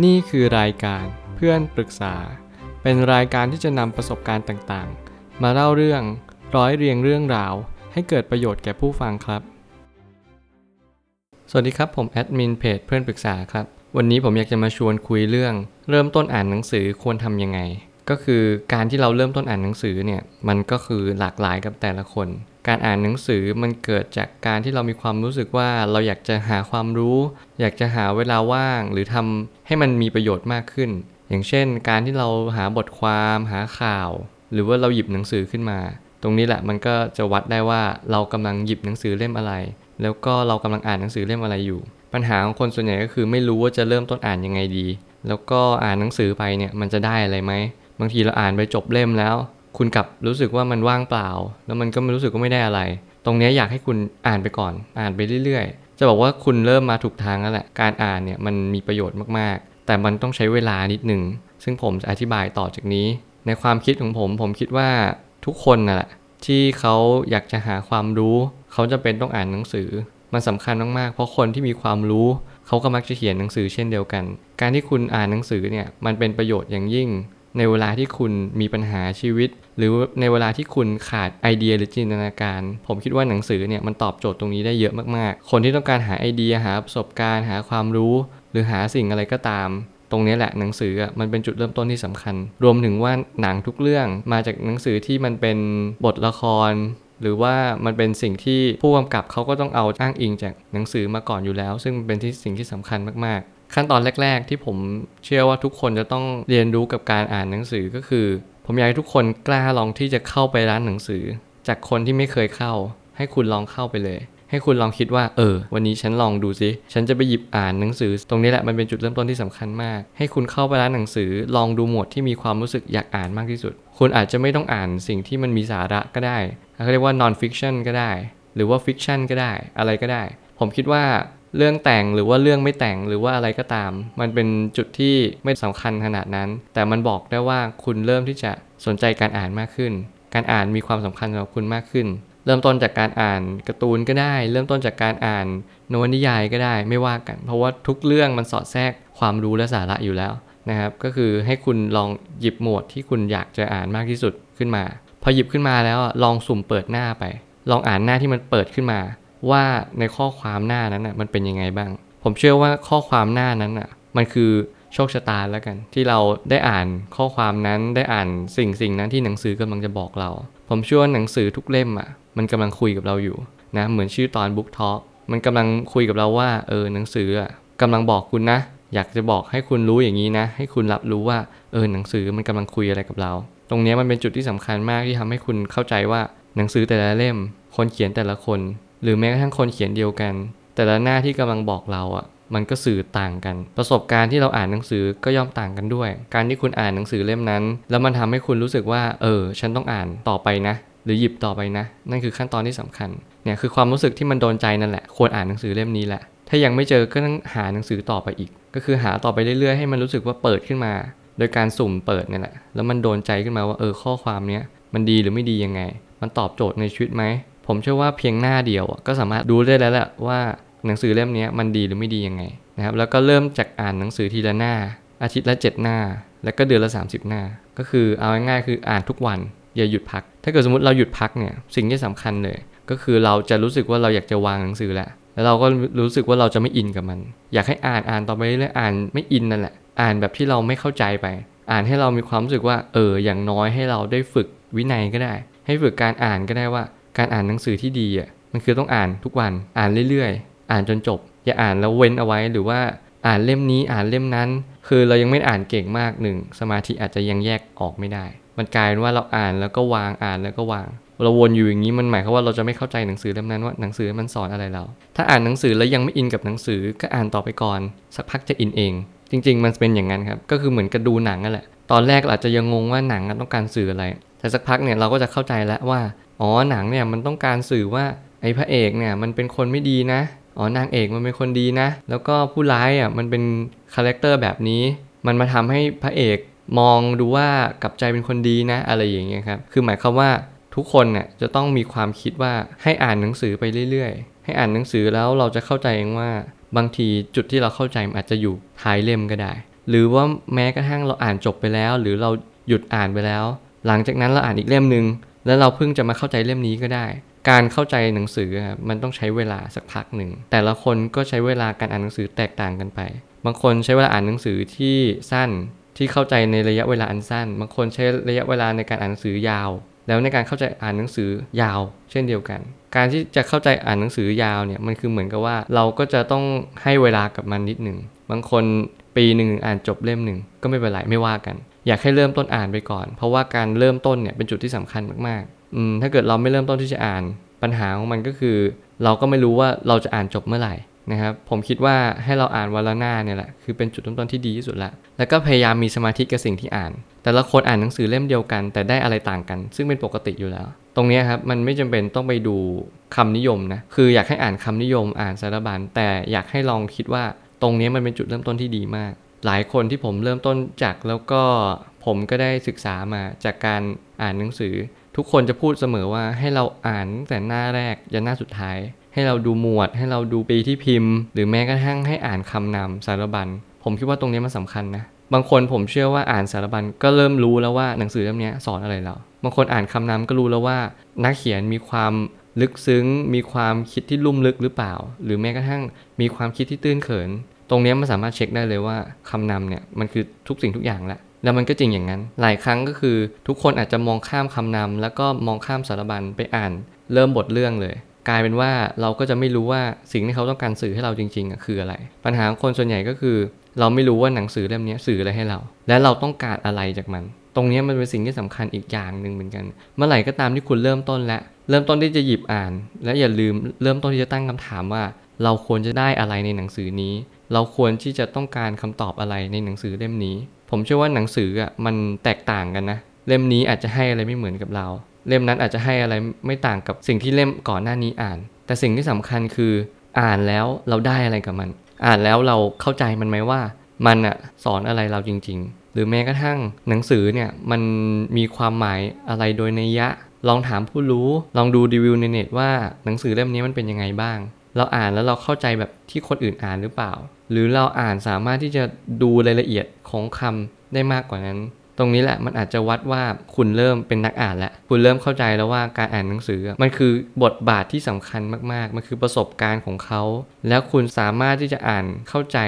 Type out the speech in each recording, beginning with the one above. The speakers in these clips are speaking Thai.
นี่คือรายการเพื่อนปรึกษา เป็นรายการที่จะนำประสบการณ์ต่างๆ มาเล่าเรื่องร้อยเรียงเรื่องราว ให้เกิดประโยชน์แก่ผู้ฟังครับ สวัสดีครับผมแอดมินเพจเพื่อนปรึกษาครับ วันนี้ผมอยากจะมาชวนคุยเรื่อง เริ่มต้นอ่านหนังสือควรทำยังไง ก็คือการที่เราเริ่มต้นอ่านหนังสือเนี่ยมันก็คือหลากหลายกับแต่ละคน การอ่านหนังสือมันเกิดจากการที่เรามีความรู้สึกว่าเราอยากจะหาความรู้ อยากจะหาเวลาว่าง หรือทำให้มันมีประโยชน์มากขึ้น อย่างเช่น การที่เราหาบทความหาข่าว หรือว่าเราหยิบหนังสือขึ้นมา ตรงนี้แหละมันก็จะวัดได้ว่าเรากำลังหยิบหนังสือเล่มอะไร แล้วก็เรากำลังอ่านหนังสือเล่มอะไรอยู่ ปัญหาของคนส่วนใหญ่ก็คือไม่รู้ว่าจะเริ่มต้นอ่านยังไงดี แล้วก็อ่านหนังสือไปเนี่ยมันจะได้อะไรไหมบางทีเราอ่านไปจบเล่มแล้ว คุณกลับรู้สึกว่ามันว่างเปล่า แล้วมันก็ไม่รู้สึกว่าไม่ได้อะไร ตรงนี้อยากให้คุณอ่านไปก่อน อ่านไปเรื่อยๆ จะบอกว่าคุณเริ่มมาถูกทางแล้วแหละ การอ่านเนี่ยมันมีประโยชน์มากๆ แต่มันต้องใช้เวลานิดหนึ่ง ซึ่งผมจะอธิบายต่อจากนี้ ในความคิดของผม ผมคิดว่าทุกคนน่ะแหละที่เขาอยากจะหาความรู้ เขาจะเป็นต้องอ่านหนังสือ มันสำคัญมากๆ เพราะคนที่มีความรู้ เขาก็มักจะเขียนหนังสือเช่นเดียวกัน การที่คุณอ่านหนังสือเนี่ย มันเป็นประโยชน์อย่างยิ่ง ในเวลาที่คุณมีปัญหาชีวิต หรือในเวลาที่คุณขาดไอเดียหรือจินตนาการ ผมคิดว่าหนังสือเนี่ยมันตอบโจทย์ตรงนี้ได้เยอะมากๆ คนที่ต้องการหาไอเดียหาประสบการณ์หาความรู้ หรือหาสิ่งอะไรก็ตาม ตรงนี้แหละหนังสืออะมันเป็นจุดเริ่มต้นที่สำคัญ รวมถึงว่าหนังทุกเรื่องมาจากหนังสือที่มันเป็นบทละครหรือว่ามันเป็นสิ่งที่ผู้กำกับเขาก็ต้องเอาอ้างอิงจากหนังสือมาก่อนอยู่แล้ว ซึ่งเป็นที่สิ่งที่สำคัญมาก ขั้นตอนแรก ๆ ที่ผมเชื่อว่าทุกคนจะต้องเรียนรู้กับการอ่านหนังสือก็คือ ผมอยากให้ทุกคนกล้าลองที่จะเข้าไปร้านหนังสือ จากคนที่ไม่เคยเข้า ให้คุณลองเข้าไปเลย ให้คุณลองคิดว่า เออ วันนี้ฉันลองดูซิฉันจะไปหยิบอ่านหนังสือ ตรงนี้แหละมันเป็นจุดเริ่มต้นที่สำคัญมาก ให้คุณเข้าไปร้านหนังสือ ลองดูหมวดที่มีความรู้สึกอยากอ่านมากที่สุด คุณอาจจะไม่ต้องอ่านสิ่งที่มันมีสาระก็ได้เขาเรียกว่า non fiction ก็ได้ หรือว่า fiction ก็ได้อะไรก็ได้ ผมคิดว่า เรื่องแต่งหรือว่าเรื่องไม่แต่งหรือว่าอะไรก็ตาม มันเป็นจุดที่ไม่สำคัญขนาดนั้น แต่มันบอกได้ว่าคุณเริ่มที่จะสนใจการอ่านมากขึ้น การอ่านมีความสำคัญสำหรับคุณมากขึ้น เริ่มต้นจากการอ่านการ์ตูนก็ได้ เริ่มต้นจากการอ่านนวนิยายก็ได้ไม่ว่ากัน เพราะว่าทุกเรื่องมันสอดแทรกความรู้และสาระอยู่แล้วนะครับ ก็คือให้คุณลองหยิบหมวดที่คุณอยากจะอ่านมากที่สุดขึ้นมา พอหยิบขึ้นมาแล้วลองสุ่มเปิดหน้าไป ลองอ่านหน้าที่มันเปิดขึ้นมา ว่าในข้อความหน้านั้นน่ะมันเป็นยังไงบ้าง ผมเชื่อว่าข้อความหน้านั้นน่ะมันคือโชคชะตาแล้วกัน ที่เราได้อ่านข้อความนั้นได้อ่านสิ่งสิ่งนั้นที่หนังสือกำลังจะบอกเรา ผมเชื่อว่าหนังสือทุกเล่มอะมันกำลังคุยกับเราอยู่นะเหมือนชื่อตอน Book Talk มันกำลังคุยกับเราว่าเออหนังสืออะกำลังบอกคุณนะ อยากจะบอกให้คุณรู้อย่างนี้นะ ให้คุณรับรู้ว่าเออหนังสือมันกำลังคุยอะไรกับเรา ตรงนี้มันเป็นจุดที่สำคัญมากที่ทำให้คุณเข้าใจว่าหนังสือแต่ละเล่ม คนเขียนแต่ละคน หรือแม้กระทั่งคนเขียนเดียวกัน แต่ละหน้าที่กำลังบอกเราอะมันก็สื่อต่างกัน ประสบการณ์ที่เราอ่านหนังสือก็ย่อมต่างกันด้วย การที่คุณอ่านหนังสือเล่มนั้น แล้วมันทำให้คุณรู้สึกว่า เออ ฉันต้องอ่านต่อไปนะ หรือหยิบต่อไปนะ นั่นคือขั้นตอนที่สำคัญ เนี่ยคือความรู้สึกที่มันโดนใจนั่นแหละ ควรอ่านหนังสือเล่มนี้แหละ ถ้ายังไม่เจอก็ต้องหาหนังสือต่อไปอีก ก็คือหาต่อไปเรื่อยๆ ให้มันรู้สึกว่าเปิดขึ้นมา โดยการสุ่มเปิดนี่แหละ แล้วมันโดนใจขึ้นมาว่า เออ ข้อความเนี้ยมันดีหรือไม่ดียังไง มันตอบโจทย์ในชีวิตไหม ผมเชื่อว่าเพียงหน้าเดียวก็สามารถดูได้แล้วแหละว่าหนังสือเล่มนี้มันดีหรือไม่ดียังไงนะครับแล้วก็เริ่มจากอ่านหนังสือทีละหน้า อาทิตย์ละ 7 หน้า แล้วก็เดือนละ 30 หน้า ก็คือเอาง่ายๆคืออ่านทุกวันอย่าหยุดพัก ถ้าเกิดสมมติเราหยุดพักเนี่ยสิ่งที่สำคัญเลย ก็คือเราจะรู้สึกว่าเราอยากจะวางหนังสือแหล้วแล้วเราก็รู้สึกว่าเราจะไม่อินกับมัน อยากให้อ่านอ่านต่อไปเรื่อยๆอ่านไม่อินนั่นแหละอ่านแบบที่เราไม่เข้าใจไป อ่านให้เรามีความรู้สึกว่าเอออย่างน้อยให้เราได้ฝึกวินัยก็ได้ ให้ฝึกการอ่านก็ได้ว่า การอ่านหนังสือที่ดีอะมันคือต้องอ่านทุกวันอ่านเรื่อยๆ อ่านจนจบ อย่าอ่านแล้วเว้นเอาไว้หรือว่าอ่านเล่มนี้อ่านเล่มนั้น คือเรายังไม่อ่านเก่งมากหนึ่งสมาธิอาจจะยังแยกออกไม่ได้ มันกลายเป็นว่าเราอ่านแล้วก็วางอ่านแล้วก็วางเราวนอยู่อย่างนี้มันหมายความว่าเราจะไม่เข้าใจหนังสือเล่มนั้นว่าหนังสือมันสอนอะไรเรา ถ้าอ่านหนังสือแล้วยังไม่ in กับหนังสือก็อ่านต่อไปก่อน สักพักจะ in เอง จริง ๆ มันเป็นอย่างนั้นครับ ก็คือเหมือนกับดูหนังนั่นแหละ ตอนแรกเราอาจจะยังงงว่าหนังต้องการสื่ออะไร แต่สักพักเนี่ยเราก็จะเข้าใจแล้วว่า อ๋อหนังเนี่ยมันต้องการสื่อว่าไอ้พระเอกเนี่ยมันเป็นคนไม่ดีนะ อ๋อนางเอกมันเป็นคนดีนะ แล้วก็ผู้ร้ายอะมันเป็น character แบบนี้ มันมาทำให้พระเอกมองดูว่ากลับใจเป็นคนดีนะ อะไรอย่างเงี้ยครับ คือหมายความว่าทุกคนเนี่ยจะต้องมีความคิดว่าให้อ่านหนังสือไปเรื่อยๆ ให้อ่านหนังสือแล้วเราจะเข้าใจเองว่าบางทีจุดที่เราเข้าใจมันอาจจะอยู่ท้ายเล่มก็ได้ หรือว่าแม้กระทั่งเราอ่านจบไปแล้ว หรือเราหยุดอ่านไปแล้ว หลังจากนั้นเราอ่านอีกเล่มหนึ่ง แล้วเราเพิ่งจะมาเข้าใจเล่มนี้ก็ได้ การเข้าใจหนังสือมันต้องใช้เวลาสักพักหนึ่ง แต่ละคนก็ใช้เวลาการอ่านหนังสือแตกต่างกันไป บางคนใช้เวลาอ่านหนังสือที่สั้นที่เข้าใจในระยะเวลาอันสั้น บางคนใช้ระยะเวลาในการอ่านหนังสือยาว แล้วในการเข้าใจอ่านหนังสือยาว เช่นเดียวกัน การที่จะเข้าใจอ่านหนังสือยาวเนี่ยมันคือเหมือนกับว่าเราก็จะต้องให้เวลากับมันนิดหนึ่ง บางคนปีหนึ่งอ่านจบเล่มหนึ่งก็ไม่เป็นไรไม่ว่ากัน อยากให้เริ่มต้นอ่านไปก่อน เพราะว่าการเริ่มต้นเนี่ยเป็นจุดที่สำคัญมากๆอืมถ้าเกิดเราไม่เริ่มต้นที่จะอ่านปัญหาของมันก็คือ เราก็ไม่รู้ว่าเราจะอ่านจบเมื่อไหร่นะครับผมคิดว่าให้เราอ่านวันละหน้าเนี่ยแหละคือเป็นจุดเริ่มต้นที่ดีที่สุดละแล้วก็พยายามมีสมาธิกับสิ่งที่อ่าน แต่ละคนอ่านหนังสือเล่มเดียวกัน แต่ได้อะไรต่างกัน ซึ่งเป็นปกติอยู่แล้ว ตรงนี้ครับมันไม่จำเป็นต้องไปดูคำนิยมนะคืออยากให้อ่านคำนิยมอ่านสารบัญแต่อยากให้ลองคิดว่าตรงนี้มันเป็นจุดเริ่มต้นที่ดีมาก หลายคนที่ผมเริ่มต้นจากแล้วก็ผมก็ได้ศึกษามาจากการอ่านหนังสือ ทุกคนจะพูดเสมอว่าให้เราอ่านแต่หน้าแรกยันหน้าสุดท้าย ให้เราดูหมวด ให้เราดูปีที่พิมพ์ หรือแม้กระทั่งให้อ่านคำนำสารบัญ ผมคิดว่าตรงนี้มันสำคัญนะบางคนผมเชื่อว่าอ่านสารบัญก็เริ่มรู้แล้วว่าหนังสือเล่มนี้สอนอะไรเราบางคนอ่านคำนำก็รู้แล้วว่า นักเขียนมีความลึกซึ้ง มีความคิดที่ลุ่มลึกหรือเปล่า หรือแม้กระทั่งมีความคิดที่ตื้นเขิน ตรงนี้มันสามารถเช็คได้เลยว่าคำนำเนี่ยมันคือทุกสิ่งทุกอย่างแหละแล้วมันก็จริงอย่างนั้น หลายครั้งก็คือทุกคนอาจจะมองข้ามคำนำแล้วก็มองข้ามสารบัญไปอ่าน เริ่มบทเรื่องเลย กลายเป็นว่าเราก็จะไม่รู้ว่าสิ่งที่เขาต้องการสื่อให้เราจริงๆคืออะไร ปัญหาของคนส่วนใหญ่ก็คือ เราไม่รู้ว่าหนังสือเล่มนี้สื่ออะไรให้เรา และเราต้องการอะไรจากมัน ตรงนี้มันเป็นสิ่งที่สำคัญอีกอย่างหนึ่งเหมือนกัน เมื่อไหร่ก็ตามที่คุณเริ่มต้นและ เริ่มต้นที่จะหยิบอ่าน และอย่าลืมเริ่มต้นที่จะตั้งคำถามว่า เราควรจะได้อะไรในหนังสือนี้ เราควรที่จะต้องการคำตอบอะไรในหนังสือเล่มนี้ ผมเชื่อว่าหนังสืออะมันแตกต่างกันนะ เล่มนี้อาจจะให้อะไรไม่เหมือนกับเรา เล่มนั้นอาจจะให้อะไรไม่ต่างกับสิ่งที่เล่มก่อนหน้านี้อ่าน แต่สิ่งที่สำคัญคืออ่านแล้วเราได้อะไรกับมัน อ่านแล้วเราเข้าใจมันไหมว่า มันอะสอนอะไรเราจริง ๆ หรือแม้กระทั่งหนังสือเนี่ยมันมีความหมายอะไรโดยนัยยะ ลองถามผู้รู้ ลองดูรีวิวในเน็ตว่าหนังสือเล่มนี้มันเป็นยังไงบ้าง เราอ่านแล้วเราเข้าใจแบบที่คนอื่นอ่านหรือเปล่า หรือเราอ่านสามารถที่จะดูรายละเอียดของคำได้มากกว่านั้น ตรงนี้แหละมันอาจจะวัดว่าคุณเริ่มเป็นนักอ่านแล้วคุณเริ่มเข้าใจแล้วว่าการอ่านหนังสือ มันคือบทบาทที่สำคัญมากๆ มันคือประสบการณ์ของเขา แล้วคุณสามารถที่จะอ่านเข้าใจ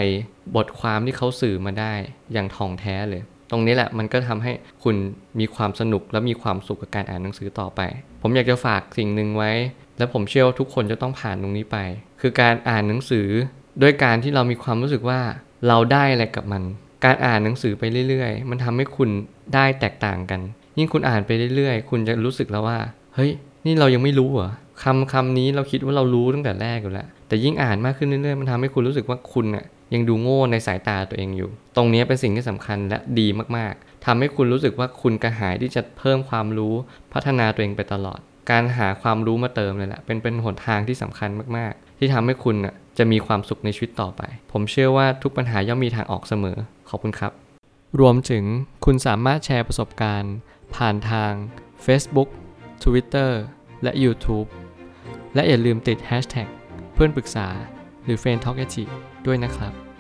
บทความที่เขาสื่อมาได้อย่างท่องแท้เลย รงนี้แหละมันก็ทำให้คุณมีความสนุกและมีความสุขกับการอ่านหนังสือต่อไป ผมอยากจะฝากสิ่งหนึ่งไว้ และผมเชื่อว่าทุกคนจะต้องผ่านตรงนี้ไป คือการอ่านหนังสือด้วยการที่เรามีความรู้สึกว่าเราได้อะไรกับมัน การอ่านหนังสือไปเรื่อยๆ มันทำให้คุณได้แตกต่างกัน ยิ่งคุณอ่านไปเรื่อยๆ คุณจะรู้สึกแล้วว่า เฮ้ย นี่เรายังไม่รู้เหรอคำคำนี้เราคิดว่าเรารู้ตั้งแต่แรกอยู่แล้ว แต่ยิ่งอ่านมากขึ้นเรื่อยๆ มันทำให้คุณรู้สึกว่าคุณน่ะ ยังดูโง่ในสายตาตัวเองอยู่ ตรงนี้เป็นสิ่งที่สำคัญและดีมากๆทำให้คุณรู้สึกว่าคุณกระหายที่จะเพิ่มความรู้พัฒนาตัวเองไปตลอด การหาความรู้มาเติมเลยแหละเป็นเป็นหนทางที่สำคัญมากๆ ที่ทำให้คุณน่ะจะมีความสุขในชีวิตต่อไป ผมเชื่อว่าทุกปัญหาย่อมมีทางออกเสมอ ขอบคุณครับ รวมถึงคุณสามารถแชร์ประสบการณ์ ผ่านทาง Facebook Twitter และ YouTube และอย่าลืมติด Hashtag เพื่อนปรึกษา หรือ f r ร e n d t a l k ด้วยนะครับ